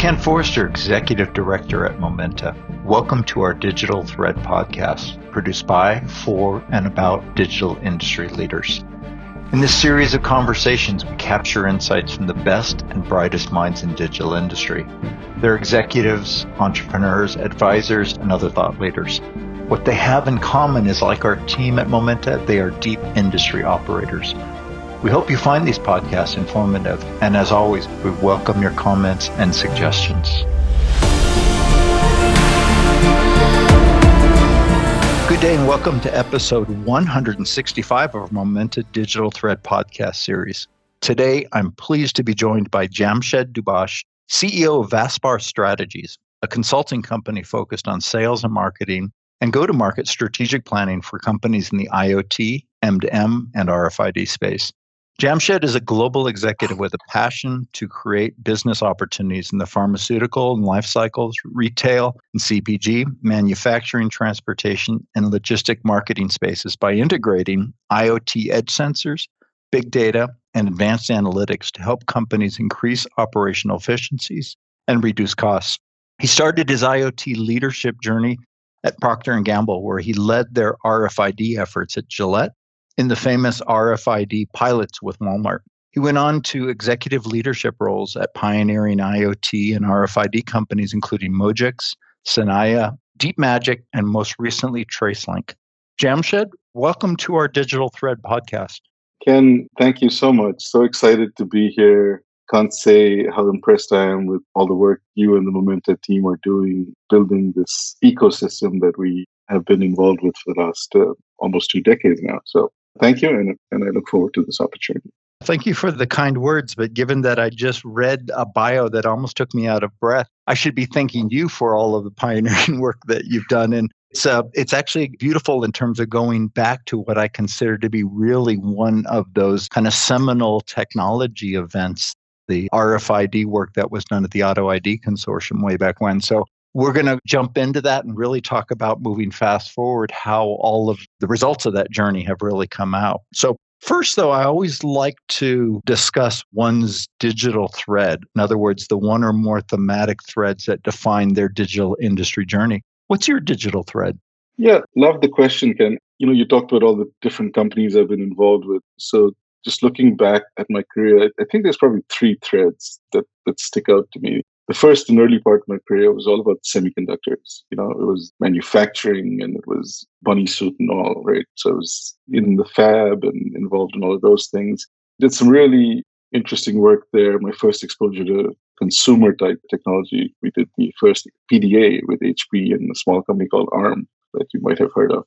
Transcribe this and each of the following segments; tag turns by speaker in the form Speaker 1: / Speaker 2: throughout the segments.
Speaker 1: Ken Forrester, Executive Director at Momenta. Welcome to our Digital Thread podcast, produced by, for, and about digital industry leaders. In this series of conversations, we capture insights from the best and brightest minds in digital industry. They're executives, entrepreneurs, advisors, and other thought leaders. What they have in common is like our team at Momenta, they are deep industry operators we hope you find these podcasts informative, and as always, we welcome your comments and suggestions. Good day and welcome to episode 165 of Momenta Digital Thread podcast series. Today, I'm pleased to be joined by Jamshed Dubash, CEO of Vaspar Strategies, a consulting company focused on sales and marketing and go to market strategic planning for companies in the IoT, M2M, and RFID space. Jamshed is a global executive with a passion to create business opportunities in the pharmaceutical and life cycles, retail and CPG, manufacturing, transportation, and logistic marketing spaces by integrating IoT edge sensors, big data, and advanced analytics to help companies increase operational efficiencies and reduce costs. He started his IoT leadership journey at Procter & Gamble where he led their RFID efforts at Gillette in the famous RFID pilots with Walmart. He went on to executive leadership roles at pioneering IoT and RFID companies, including Mojix, Sanaya, DeepMagic, and most recently, TraceLink. Jamshed, welcome to our Digital Thread podcast.
Speaker 2: Ken, thank you so much. So excited to be here. Can't say how impressed I am with all the work you and the Momenta team are doing, building this ecosystem that we have been involved with for the last uh, almost two decades now. So Thank you, and, and I look forward to this opportunity.
Speaker 1: Thank you for the kind words, but given that I just read a bio that almost took me out of breath, I should be thanking you for all of the pioneering work that you've done. And it's uh, it's actually beautiful in terms of going back to what I consider to be really one of those kind of seminal technology events, the RFID work that was done at the Auto ID Consortium way back when. So we're going to jump into that and really talk about moving fast forward, how all of the results of that journey have really come out. So, first, though, I always like to discuss one's digital thread. In other words, the one or more thematic threads that define their digital industry journey. What's your digital thread?
Speaker 2: Yeah, love the question, Ken. You know, you talked about all the different companies I've been involved with. So, just looking back at my career, I think there's probably three threads that, that stick out to me the first and early part of my career was all about semiconductors. You know, it was manufacturing and it was bunny suit and all, right? So I was in the fab and involved in all of those things. Did some really interesting work there. My first exposure to consumer type technology. We did the first PDA with HP and a small company called ARM that you might have heard of.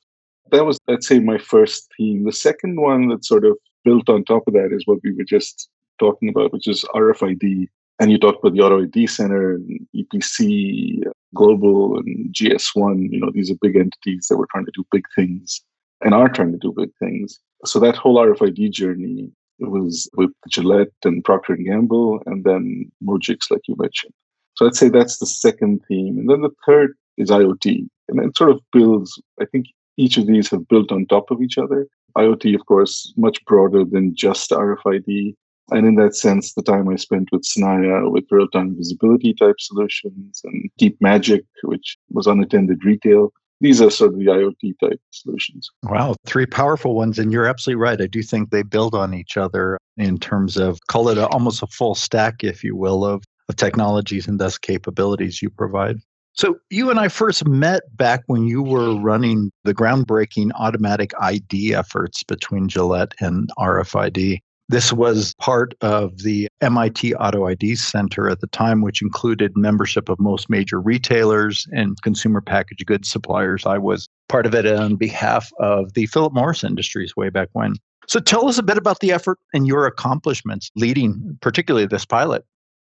Speaker 2: That was, let's say, my first theme. The second one that sort of built on top of that is what we were just talking about, which is RFID and you talked about the Auto ID Center and EPC Global and GS1. You know, these are big entities that were trying to do big things and are trying to do big things. So that whole RFID journey was with Gillette and Procter and Gamble, and then Mojix, like you mentioned. So I'd say that's the second theme, and then the third is IoT, and it sort of builds. I think each of these have built on top of each other. IoT, of course, much broader than just RFID. And in that sense, the time I spent with Sanaya with real time visibility type solutions and Deep Magic, which was unattended retail, these are sort of the IoT type solutions.
Speaker 1: Wow, three powerful ones. And you're absolutely right. I do think they build on each other in terms of call it a, almost a full stack, if you will, of, of technologies and thus capabilities you provide. So you and I first met back when you were running the groundbreaking automatic ID efforts between Gillette and RFID. This was part of the MIT Auto ID Center at the time, which included membership of most major retailers and consumer packaged goods suppliers. I was part of it on behalf of the Philip Morris Industries way back when. So tell us a bit about the effort and your accomplishments leading, particularly this pilot.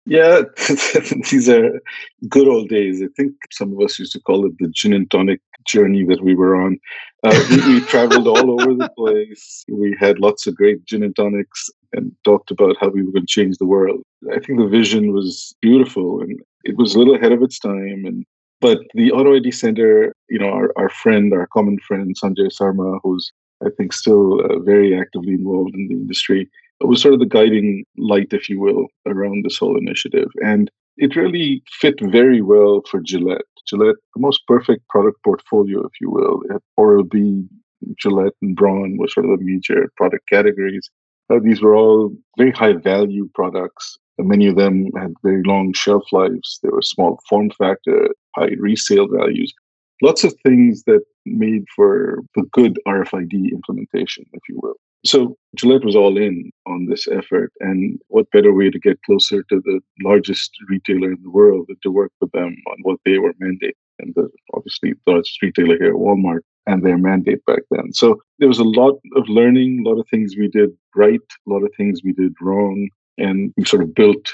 Speaker 2: Yeah, these are good old days. I think some of us used to call it the gin and tonic journey that we were on. Uh, we, we traveled all over the place. We had lots of great gin and tonics and talked about how we were going to change the world. I think the vision was beautiful and it was a little ahead of its time. And but the Auto ID Center, you know, our, our friend, our common friend Sanjay Sarma, who's I think still uh, very actively involved in the industry, was sort of the guiding light, if you will, around this whole initiative. And it really fit very well for Gillette. Gillette, the most perfect product portfolio, if you will. Oral B, Gillette, and Braun were sort of the major product categories. Uh, these were all very high value products. Many of them had very long shelf lives. They were small form factor, high resale values. Lots of things that made for the good RFID implementation, if you will. So Gillette was all in on this effort. And what better way to get closer to the largest retailer in the world than to work with them on what they were mandating? And the, obviously, the largest retailer here, Walmart, and their mandate back then. So there was a lot of learning, a lot of things we did right, a lot of things we did wrong. And we sort of built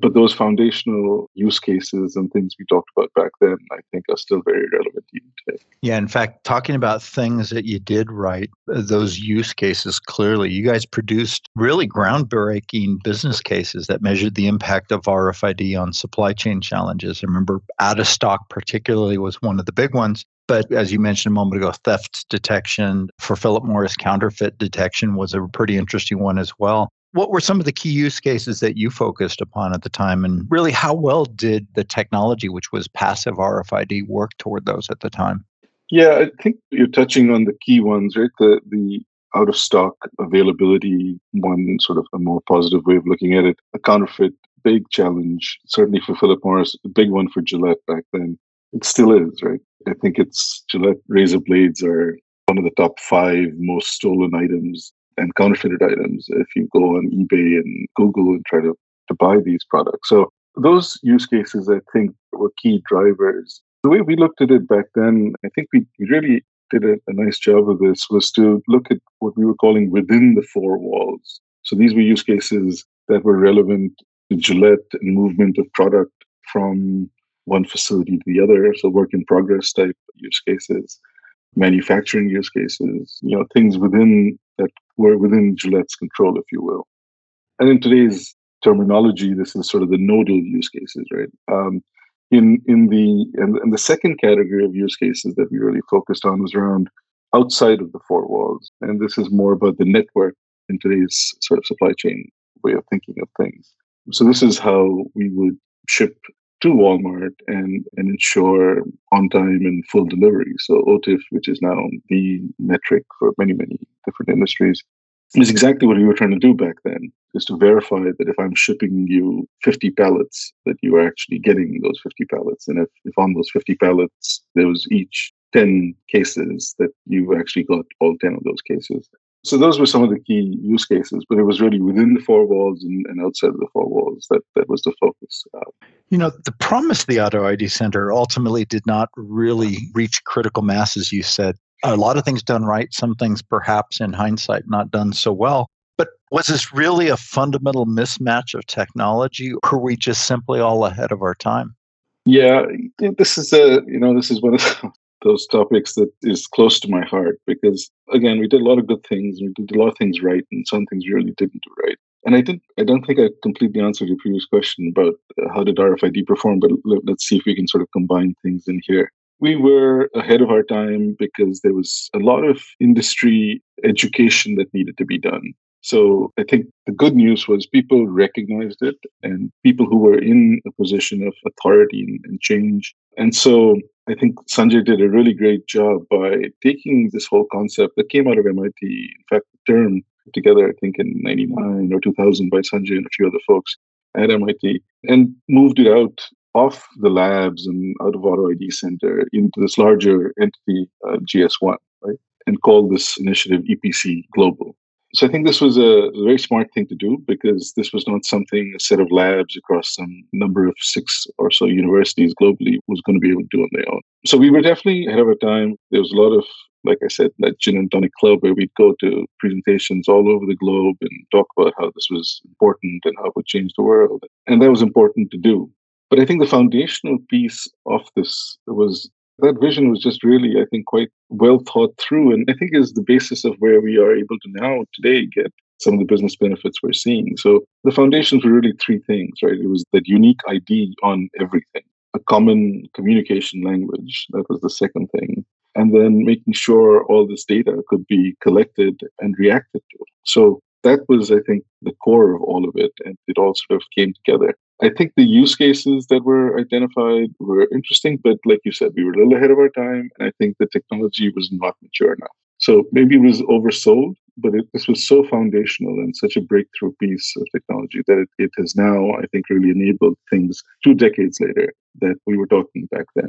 Speaker 2: but those foundational use cases and things we talked about back then, I think, are still very relevant even today.
Speaker 1: Yeah, in fact, talking about things that you did right, those use cases clearly, you guys produced really groundbreaking business cases that measured the impact of RFID on supply chain challenges. I remember out of stock, particularly, was one of the big ones. But as you mentioned a moment ago, theft detection for Philip Morris counterfeit detection was a pretty interesting one as well. What were some of the key use cases that you focused upon at the time? And really, how well did the technology, which was passive RFID, work toward those at the time?
Speaker 2: Yeah, I think you're touching on the key ones, right? The the out of stock availability, one sort of a more positive way of looking at it. A counterfeit, big challenge, certainly for Philip Morris, a big one for Gillette back then. It still is, right? I think it's Gillette razor blades are one of the top five most stolen items and counterfeited items if you go on eBay and Google and try to, to buy these products. So those use cases, I think, were key drivers. The way we looked at it back then, I think we really did a, a nice job of this, was to look at what we were calling within the four walls. So these were use cases that were relevant to Gillette and movement of product from one facility to the other. So work in progress type use cases, manufacturing use cases, you know, things within that were within Gillette's control, if you will. And in today's terminology, this is sort of the nodal use cases, right? Um, in in the and, and the second category of use cases that we really focused on was around outside of the four walls, and this is more about the network in today's sort of supply chain way of thinking of things. So this is how we would ship to Walmart and, and ensure on time and full delivery. So OTIF, which is now the metric for many, many different industries, is exactly what we were trying to do back then, is to verify that if I'm shipping you 50 pallets, that you are actually getting those 50 pallets. And if, if on those 50 pallets, there was each 10 cases, that you actually got all 10 of those cases. So those were some of the key use cases, but it was really within the four walls and, and outside of the four walls that, that was the focus.
Speaker 1: Uh, you know, the promise of the Auto ID Center ultimately did not really reach critical mass, as you said. A lot of things done right, some things perhaps in hindsight not done so well. But was this really a fundamental mismatch of technology, or were we just simply all ahead of our time?
Speaker 2: Yeah, this is a you know this is one of those topics that is close to my heart because again we did a lot of good things we did a lot of things right and some things we really didn't do right and i didn't i don't think i completely answered your previous question about uh, how did rfid perform but let, us see if we can sort of combine things in here we were ahead of our time because there was a lot of industry education that needed to be done so I think the good news was people recognized it and people who were in a position of authority and change. And so I think Sanjay did a really great job by taking this whole concept that came out of MIT. In fact, the term together, I think in 99 or 2000 by Sanjay and a few other folks at MIT, and moved it out off the labs and out of Auto ID Center into this larger entity, uh, GS1, right? And called this initiative EPC Global. So I think this was a very smart thing to do because this was not something a set of labs across some number of six or so universities globally was going to be able to do on their own. So we were definitely ahead of our time. There was a lot of, like I said, that gin and tonic club where we'd go to presentations all over the globe and talk about how this was important and how it would change the world. And that was important to do. But I think the foundational piece of this was that vision was just really, I think, quite well thought through, and I think is the basis of where we are able to now today get some of the business benefits we're seeing. So the foundations were really three things, right? It was that unique ID on everything, a common communication language. That was the second thing. And then making sure all this data could be collected and reacted to. So that was, I think, the core of all of it. And it all sort of came together. I think the use cases that were identified were interesting, but like you said, we were a little ahead of our time. And I think the technology was not mature enough. So maybe it was oversold, but it, this was so foundational and such a breakthrough piece of technology that it, it has now, I think, really enabled things two decades later that we were talking back then.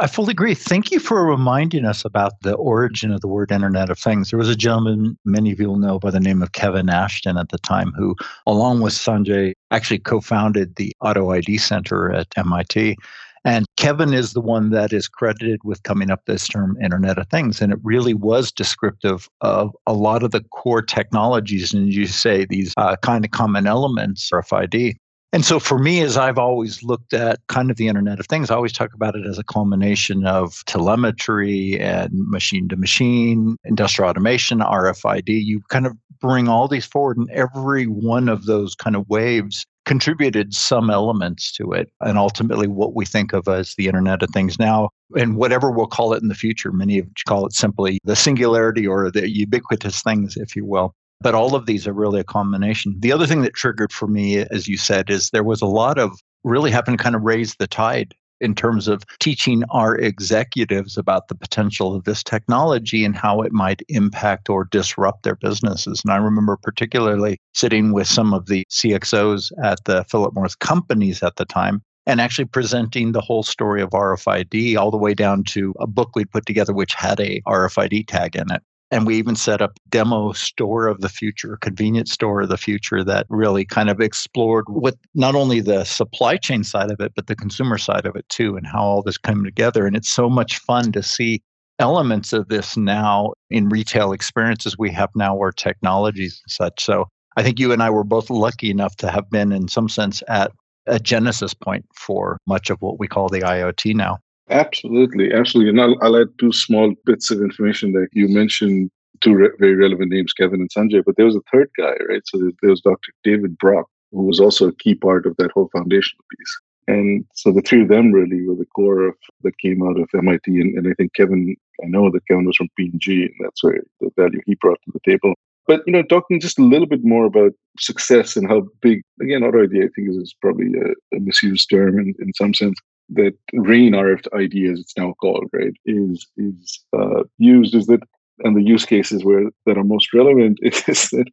Speaker 1: I fully agree. Thank you for reminding us about the origin of the word Internet of Things. There was a gentleman many of you will know by the name of Kevin Ashton at the time who, along with Sanjay, actually co founded the Auto ID Center at MIT. And Kevin is the one that is credited with coming up this term Internet of Things. And it really was descriptive of a lot of the core technologies. And you say these uh, kind of common elements, RFID. And so for me, as I've always looked at kind of the Internet of Things, I always talk about it as a culmination of telemetry and machine to machine, industrial automation, RFID. You kind of bring all these forward, and every one of those kind of waves contributed some elements to it. And ultimately, what we think of as the Internet of Things now, and whatever we'll call it in the future, many of call it simply the singularity or the ubiquitous things, if you will. But all of these are really a combination. The other thing that triggered for me, as you said, is there was a lot of really having to kind of raise the tide in terms of teaching our executives about the potential of this technology and how it might impact or disrupt their businesses. And I remember particularly sitting with some of the CXOs at the Philip Morris companies at the time and actually presenting the whole story of RFID all the way down to a book we'd put together which had a RFID tag in it. And we even set up demo store of the future, convenience store of the future that really kind of explored what not only the supply chain side of it, but the consumer side of it too, and how all this came together. And it's so much fun to see elements of this now in retail experiences we have now where technologies and such. So I think you and I were both lucky enough to have been in some sense at a genesis point for much of what we call the IoT now.
Speaker 2: Absolutely, absolutely. And I'll, I'll, add two small bits of information that you mentioned two re- very relevant names, Kevin and Sanjay, but there was a third guy, right? So there was Dr. David Brock, who was also a key part of that whole foundational piece. And so the three of them really were the core of that came out of MIT. And, and I think Kevin, I know that Kevin was from P&G, and that's where the value he brought to the table. But you know, talking just a little bit more about success and how big again, auto I think is, is probably a, a misused term in, in some sense that RAIN RFID, as it's now called, right, is is uh, used is that, and the use cases where that are most relevant is that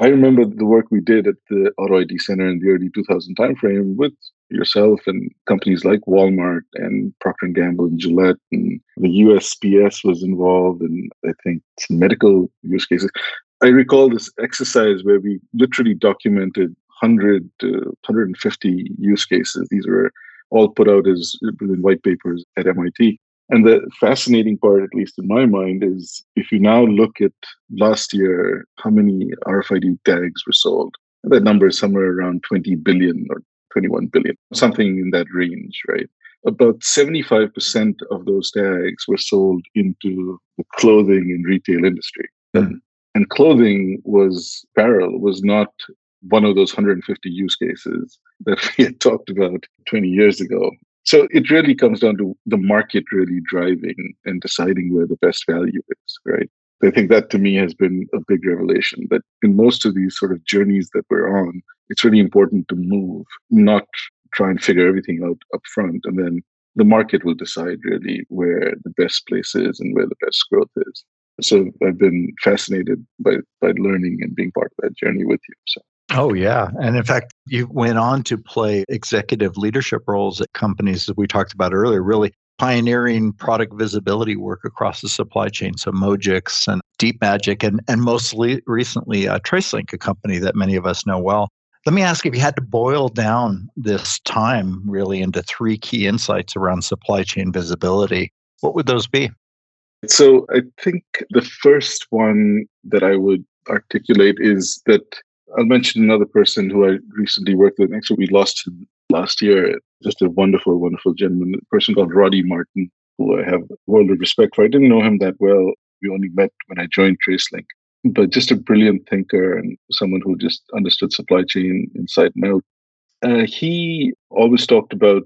Speaker 2: I remember the work we did at the Auto ID Center in the early 2000 timeframe with yourself and companies like Walmart and Procter and Gamble and Gillette, and the USPS was involved, and I think some medical use cases. I recall this exercise where we literally documented 100 to 150 use cases. These were all put out as in white papers at MIT. And the fascinating part, at least in my mind, is if you now look at last year, how many RFID tags were sold? And that number is somewhere around 20 billion or 21 billion, something in that range, right? About 75% of those tags were sold into the clothing and retail industry. Mm. And clothing was apparel, was not one of those 150 use cases that we had talked about 20 years ago. So it really comes down to the market really driving and deciding where the best value is, right? I think that to me has been a big revelation that in most of these sort of journeys that we're on, it's really important to move, not try and figure everything out up front. And then the market will decide really where the best place is and where the best growth is. So I've been fascinated by, by learning and being part of that journey with you. So
Speaker 1: Oh, yeah. And in fact, you went on to play executive leadership roles at companies that we talked about earlier, really pioneering product visibility work across the supply chain. So Mojix and DeepMagic, and, and mostly recently uh, TraceLink, a company that many of us know well. Let me ask if you had to boil down this time really into three key insights around supply chain visibility, what would those be?
Speaker 2: So I think the first one that I would articulate is that I'll mention another person who I recently worked with. Actually, we lost him last year. Just a wonderful, wonderful gentleman, a person called Roddy Martin, who I have a world of respect for. I didn't know him that well. We only met when I joined TraceLink, but just a brilliant thinker and someone who just understood supply chain inside and out. Uh, he always talked about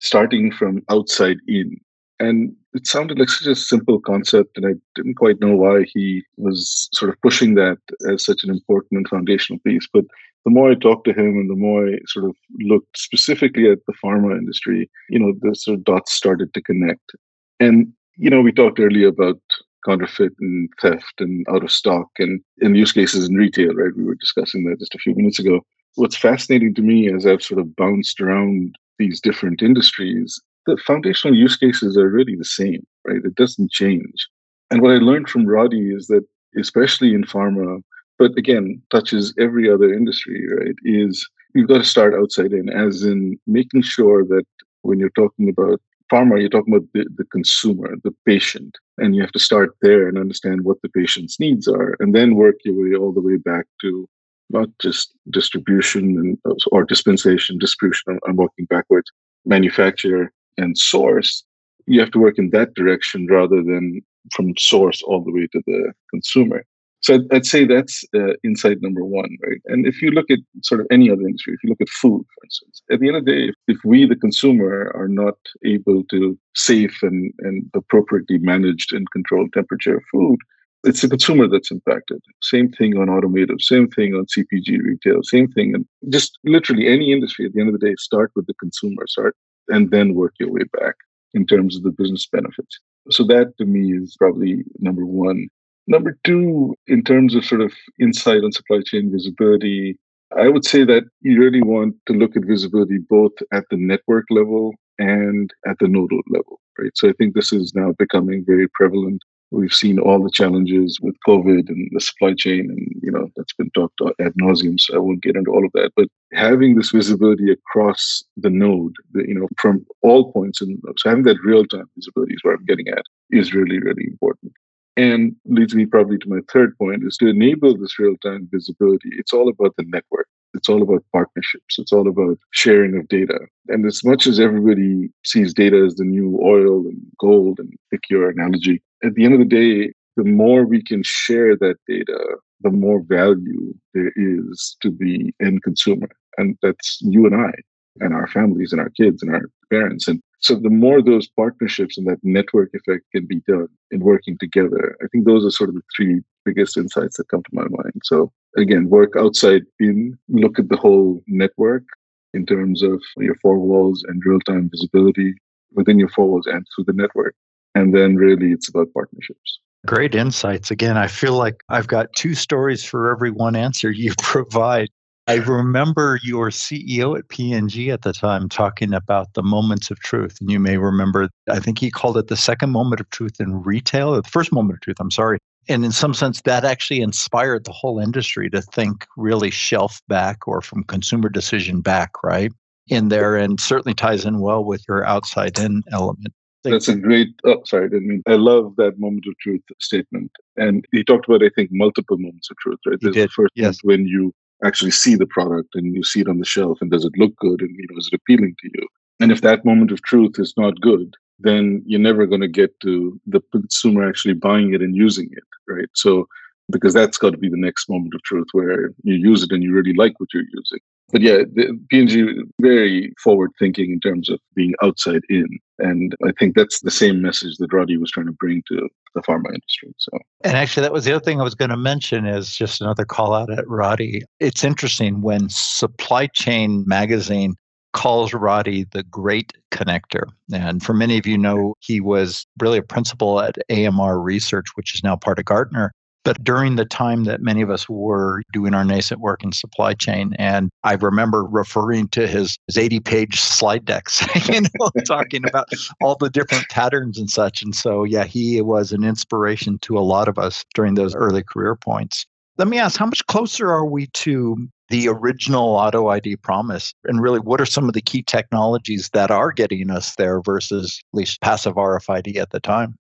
Speaker 2: starting from outside in. And it sounded like such a simple concept, and I didn't quite know why he was sort of pushing that as such an important and foundational piece. But the more I talked to him and the more I sort of looked specifically at the pharma industry, you know, the sort of dots started to connect. And, you know, we talked earlier about counterfeit and theft and out of stock and, and use cases in retail, right? We were discussing that just a few minutes ago. What's fascinating to me as I've sort of bounced around these different industries the foundational use cases are really the same, right? It doesn't change. And what I learned from Roddy is that, especially in pharma, but again, touches every other industry, right? Is you've got to start outside in, as in making sure that when you're talking about pharma, you're talking about the, the consumer, the patient, and you have to start there and understand what the patient's needs are, and then work your way all the way back to not just distribution and or dispensation, distribution. I'm working backwards, manufacturer, and source, you have to work in that direction rather than from source all the way to the consumer. So I'd, I'd say that's uh, insight number one, right? And if you look at sort of any other industry, if you look at food, for instance, at the end of the day, if, if we, the consumer, are not able to safe and, and appropriately managed and controlled temperature of food, it's the consumer that's impacted. Same thing on automotive, same thing on CPG retail, same thing, and just literally any industry. At the end of the day, start with the consumer. Start and then work your way back in terms of the business benefits. So that to me is probably number one. Number two, in terms of sort of insight on supply chain visibility, I would say that you really want to look at visibility both at the network level and at the nodal level, right? So I think this is now becoming very prevalent We've seen all the challenges with COVID and the supply chain, and you know that's been talked ad nauseum. So I won't get into all of that. But having this visibility across the node, the, you know, from all points, and so having that real time visibility is where I'm getting at is really really important. And leads me probably to my third point is to enable this real time visibility. It's all about the network. It's all about partnerships. It's all about sharing of data. And as much as everybody sees data as the new oil and gold and pick your analogy, at the end of the day, the more we can share that data, the more value there is to the end consumer. And that's you and I and our families and our kids and our parents. And so the more those partnerships and that network effect can be done in working together, I think those are sort of the three biggest insights that come to my mind. So again, work outside in, look at the whole network in terms of your four walls and real time visibility within your four walls and through the network. And then really it's about partnerships.
Speaker 1: Great insights. Again, I feel like I've got two stories for every one answer you provide. I remember your CEO at P&G at the time talking about the moments of truth. And you may remember, I think he called it the second moment of truth in retail, or the first moment of truth, I'm sorry. And in some sense, that actually inspired the whole industry to think really shelf back or from consumer decision back, right? In there, and certainly ties in well with your outside in element.
Speaker 2: That's a great. Oh, sorry, I didn't mean. I love that moment of truth statement. And he talked about, I think, multiple moments of truth. Right?
Speaker 1: There's the
Speaker 2: first
Speaker 1: yes.
Speaker 2: when you actually see the product and you see it on the shelf and does it look good and you know is it appealing to you and if that moment of truth is not good then you're never going to get to the consumer actually buying it and using it right so because that's got to be the next moment of truth where you use it and you really like what you're using but yeah, the P&G very forward thinking in terms of being outside in, and I think that's the same message that Roddy was trying to bring to the pharma industry. So,
Speaker 1: and actually, that was the other thing I was going to mention is just another call out at Roddy. It's interesting when Supply Chain Magazine calls Roddy the great connector. And for many of you know, he was really a principal at AMR Research, which is now part of Gartner. But during the time that many of us were doing our nascent work in supply chain, and I remember referring to his, his 80 page slide decks, you know, talking about all the different patterns and such. And so, yeah, he was an inspiration to a lot of us during those early career points. Let me ask, how much closer are we to the original auto ID promise? And really, what are some of the key technologies that are getting us there versus at least passive RFID at the time?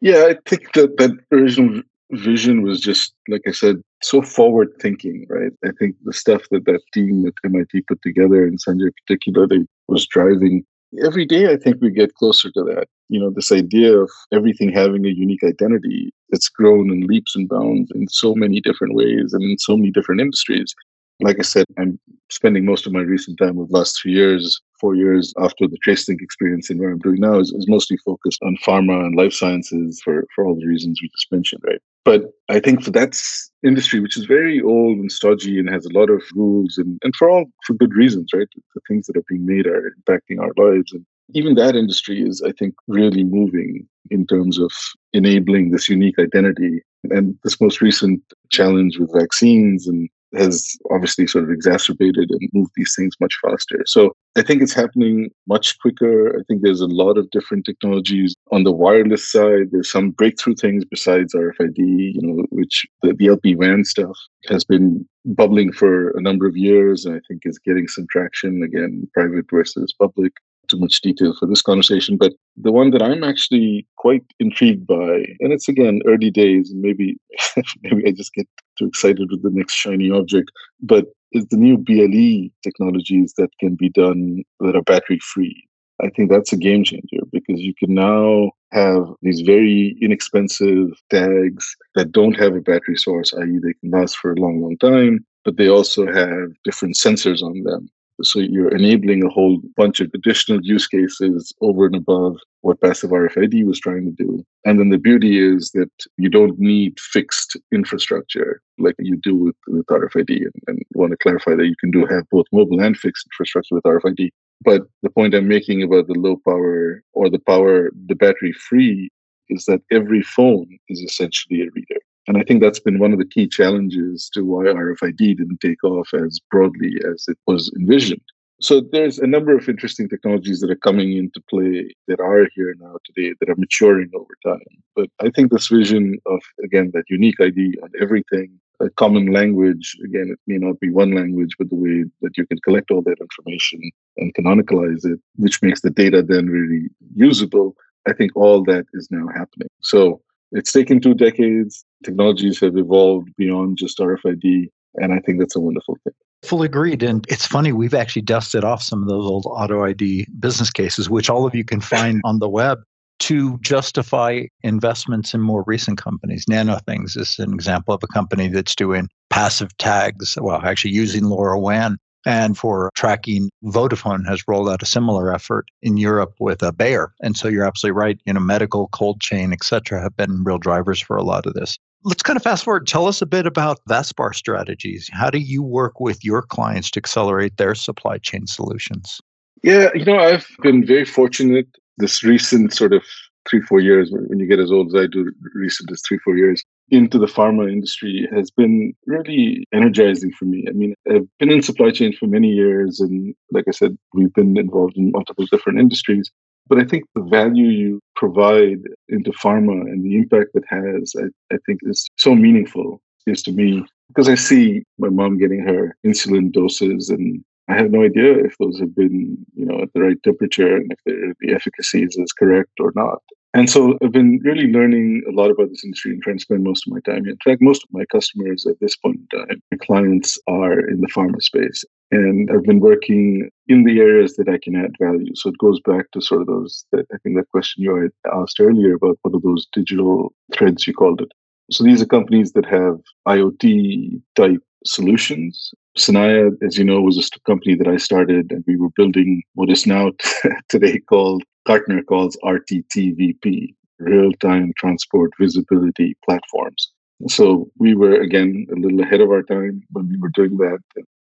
Speaker 2: Yeah, I think that that original vision was just like I said, so forward thinking, right? I think the stuff that that team at MIT put together, and Sanjay particularly, was driving. Every day, I think we get closer to that. You know, this idea of everything having a unique identity. It's grown in leaps and bounds in so many different ways and in so many different industries. Like I said, I'm spending most of my recent time with last three years, four years after the TraceLink experience and where I'm doing now is, is mostly focused on pharma and life sciences for, for all the reasons we just mentioned, right? But I think for that industry, which is very old and stodgy and has a lot of rules and, and for all for good reasons, right? The things that are being made are impacting our lives. And even that industry is, I think, really moving in terms of enabling this unique identity. And this most recent challenge with vaccines and has obviously sort of exacerbated and moved these things much faster. So I think it's happening much quicker. I think there's a lot of different technologies on the wireless side. There's some breakthrough things besides RFID, you know, which the, the LP WAN stuff has been bubbling for a number of years and I think is getting some traction again, private versus public too much detail for this conversation, but the one that I'm actually quite intrigued by, and it's again early days, and maybe maybe I just get too excited with the next shiny object, but is the new BLE technologies that can be done that are battery free. I think that's a game changer because you can now have these very inexpensive tags that don't have a battery source, i.e., they can last for a long, long time, but they also have different sensors on them. So you're enabling a whole bunch of additional use cases over and above what passive RFID was trying to do. And then the beauty is that you don't need fixed infrastructure like you do with, with RFID. And, and want to clarify that you can do have both mobile and fixed infrastructure with RFID. But the point I'm making about the low power or the power, the battery free, is that every phone is essentially a reader. And I think that's been one of the key challenges to why RFID didn't take off as broadly as it was envisioned. So there's a number of interesting technologies that are coming into play that are here now today that are maturing over time. But I think this vision of, again, that unique ID on everything, a common language, again, it may not be one language, but the way that you can collect all that information and canonicalize it, which makes the data then really usable. I think all that is now happening. So it's taken two decades. Technologies have evolved beyond just RFID. And I think that's a wonderful thing.
Speaker 1: Fully agreed. And it's funny, we've actually dusted off some of those old auto ID business cases, which all of you can find on the web to justify investments in more recent companies. Nano Things is an example of a company that's doing passive tags, well, actually using LoRaWAN and for tracking, Vodafone has rolled out a similar effort in Europe with a Bayer. And so you're absolutely right. You know, medical, cold chain, et cetera, have been real drivers for a lot of this. Let's kind of fast forward. Tell us a bit about Vaspar strategies. How do you work with your clients to accelerate their supply chain solutions?
Speaker 2: Yeah, you know, I've been very fortunate this recent sort of three, four years, when you get as old as I do, recent as three, four years, into the pharma industry has been really energizing for me. I mean, I've been in supply chain for many years. And like I said, we've been involved in multiple different industries. But I think the value you provide into pharma and the impact it has, I, I think is so meaningful is to me because I see my mom getting her insulin doses and I have no idea if those have been, you know, at the right temperature and if the efficacy is correct or not. And so I've been really learning a lot about this industry and trying to spend most of my time. In fact, most of my customers at this point in time, my clients are in the pharma space. And I've been working in the areas that I can add value. So it goes back to sort of those, that, I think that question you had asked earlier about what are those digital threads you called it. So these are companies that have IoT type solutions. Sanaya, as you know, was a company that I started, and we were building what is now today called Gartner calls RTTVP, real time transport visibility platforms. So we were, again, a little ahead of our time when we were doing that.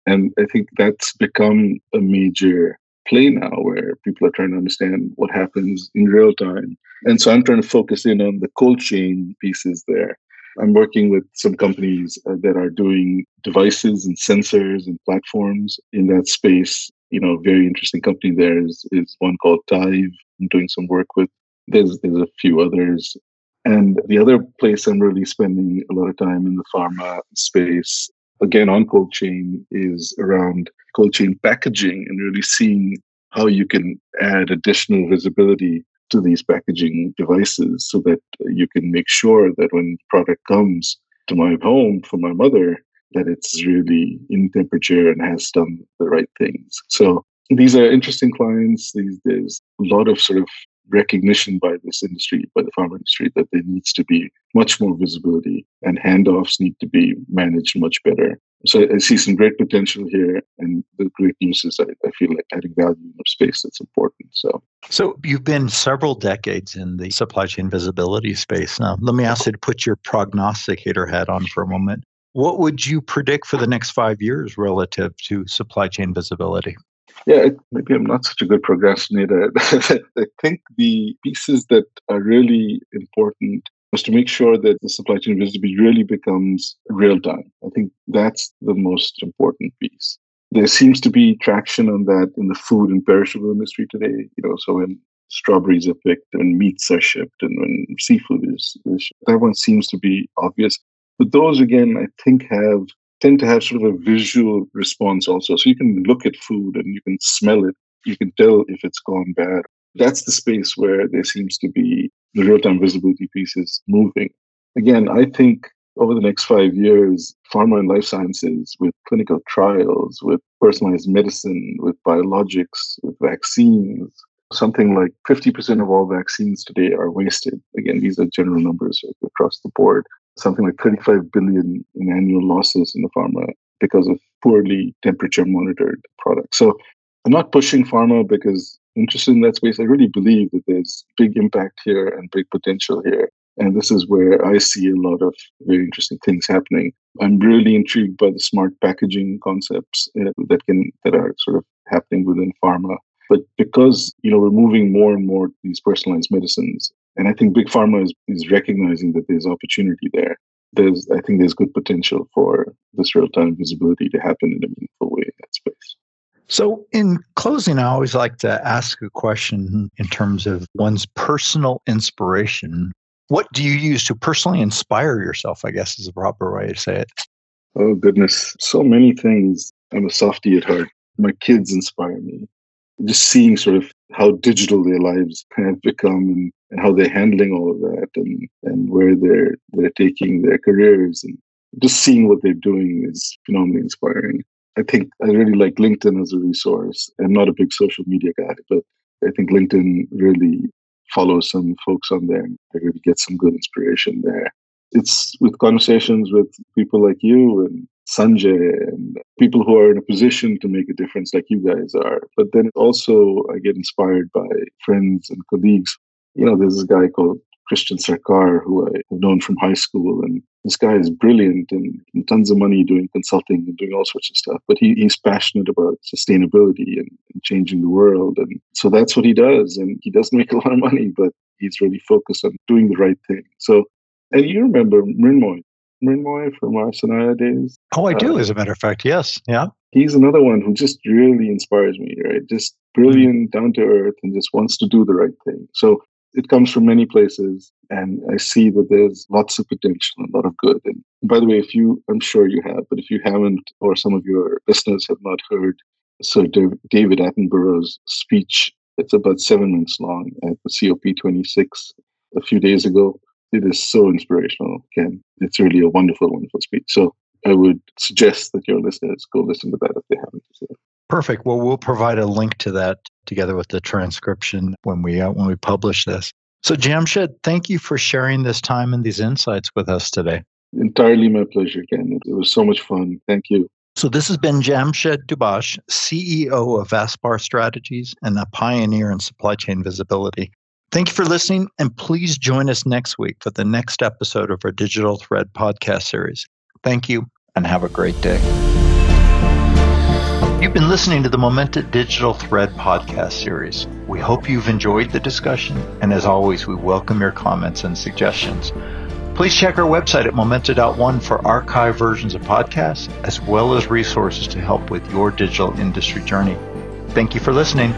Speaker 2: And I think that's become a major play now where people are trying to understand what happens in real time. And so I'm trying to focus in on the cold chain pieces there. I'm working with some companies uh, that are doing devices and sensors and platforms in that space you know, very interesting company there is, is one called Tive. I'm doing some work with. There's there's a few others. And the other place I'm really spending a lot of time in the pharma space, again on cold chain, is around cold chain packaging and really seeing how you can add additional visibility to these packaging devices so that you can make sure that when product comes to my home for my mother, that it's really in temperature and has done the right things. So these are interesting clients. These, there's a lot of sort of recognition by this industry, by the pharma industry, that there needs to be much more visibility and handoffs need to be managed much better. So I see some great potential here, and the great news is I, I feel like adding value in a space that's important. So,
Speaker 1: so you've been several decades in the supply chain visibility space. Now, let me ask you to put your prognosticator hat on for a moment. What would you predict for the next five years relative to supply chain visibility?
Speaker 2: Yeah, maybe I'm not such a good procrastinator. I think the pieces that are really important was to make sure that the supply chain visibility really becomes real time. I think that's the most important piece. There seems to be traction on that in the food and perishable industry today. You know, so when strawberries are picked, when meats are shipped, and when seafood is, is that one seems to be obvious. But those again, I think have tend to have sort of a visual response also. So you can look at food and you can smell it. You can tell if it's gone bad. That's the space where there seems to be the real-time visibility pieces moving. Again, I think over the next five years, pharma and life sciences with clinical trials, with personalized medicine, with biologics, with vaccines, something like 50% of all vaccines today are wasted. Again, these are general numbers across the board. Something like 35 billion in annual losses in the pharma because of poorly temperature monitored products. So I'm not pushing pharma because interested in that space. I really believe that there's big impact here and big potential here. And this is where I see a lot of very interesting things happening. I'm really intrigued by the smart packaging concepts uh, that can that are sort of happening within pharma. But because you know we're moving more and more to these personalized medicines, and I think big pharma is, is recognizing that there's opportunity there. There's I think there's good potential for this real-time visibility to happen in a meaningful way in that space.
Speaker 1: So, in closing, I always like to ask a question in terms of one's personal inspiration. What do you use to personally inspire yourself? I guess is the proper way to say it.
Speaker 2: Oh, goodness. So many things. I'm a softie at heart. My kids inspire me. Just seeing sort of how digital their lives have become and, and how they're handling all of that and, and where they're they're taking their careers and just seeing what they're doing is phenomenally inspiring. I think I really like LinkedIn as a resource. I'm not a big social media guy, but I think LinkedIn really follows some folks on there. And I really get some good inspiration there. It's with conversations with people like you and Sanjay and people who are in a position to make a difference like you guys are. But then also I get inspired by friends and colleagues. You know, there's this guy called Christian Sarkar, who I have known from high school. And this guy is brilliant and, and tons of money doing consulting and doing all sorts of stuff. But he, he's passionate about sustainability and, and changing the world. And so that's what he does. And he doesn't make a lot of money, but he's really focused on doing the right thing. So, and you remember Mrinmoy, Mrinmoy from our days?
Speaker 1: Oh, I do, uh, as a matter of fact. Yes. Yeah.
Speaker 2: He's another one who just really inspires me, right? Just brilliant, mm-hmm. down to earth, and just wants to do the right thing. So it comes from many places and i see that there's lots of potential and a lot of good and by the way if you i'm sure you have but if you haven't or some of your listeners have not heard sir david attenborough's speech it's about seven minutes long at the cop26 a few days ago it is so inspirational ken it's really a wonderful wonderful speech so i would suggest that your listeners go listen to that if they haven't
Speaker 1: Perfect. Well, we'll provide a link to that together with the transcription when we uh, when we publish this. So, Jamshed, thank you for sharing this time and these insights with us today.
Speaker 2: Entirely my pleasure, Ken. It was so much fun. Thank you.
Speaker 1: So, this has been Jamshed Dubash, CEO of Vaspar Strategies and a pioneer in supply chain visibility. Thank you for listening, and please join us next week for the next episode of our Digital Thread podcast series. Thank you, and have a great day. You've been listening to the Momenta Digital Thread podcast series. We hope you've enjoyed the discussion, and as always, we welcome your comments and suggestions. Please check our website at momenta.one for archive versions of podcasts, as well as resources to help with your digital industry journey. Thank you for listening.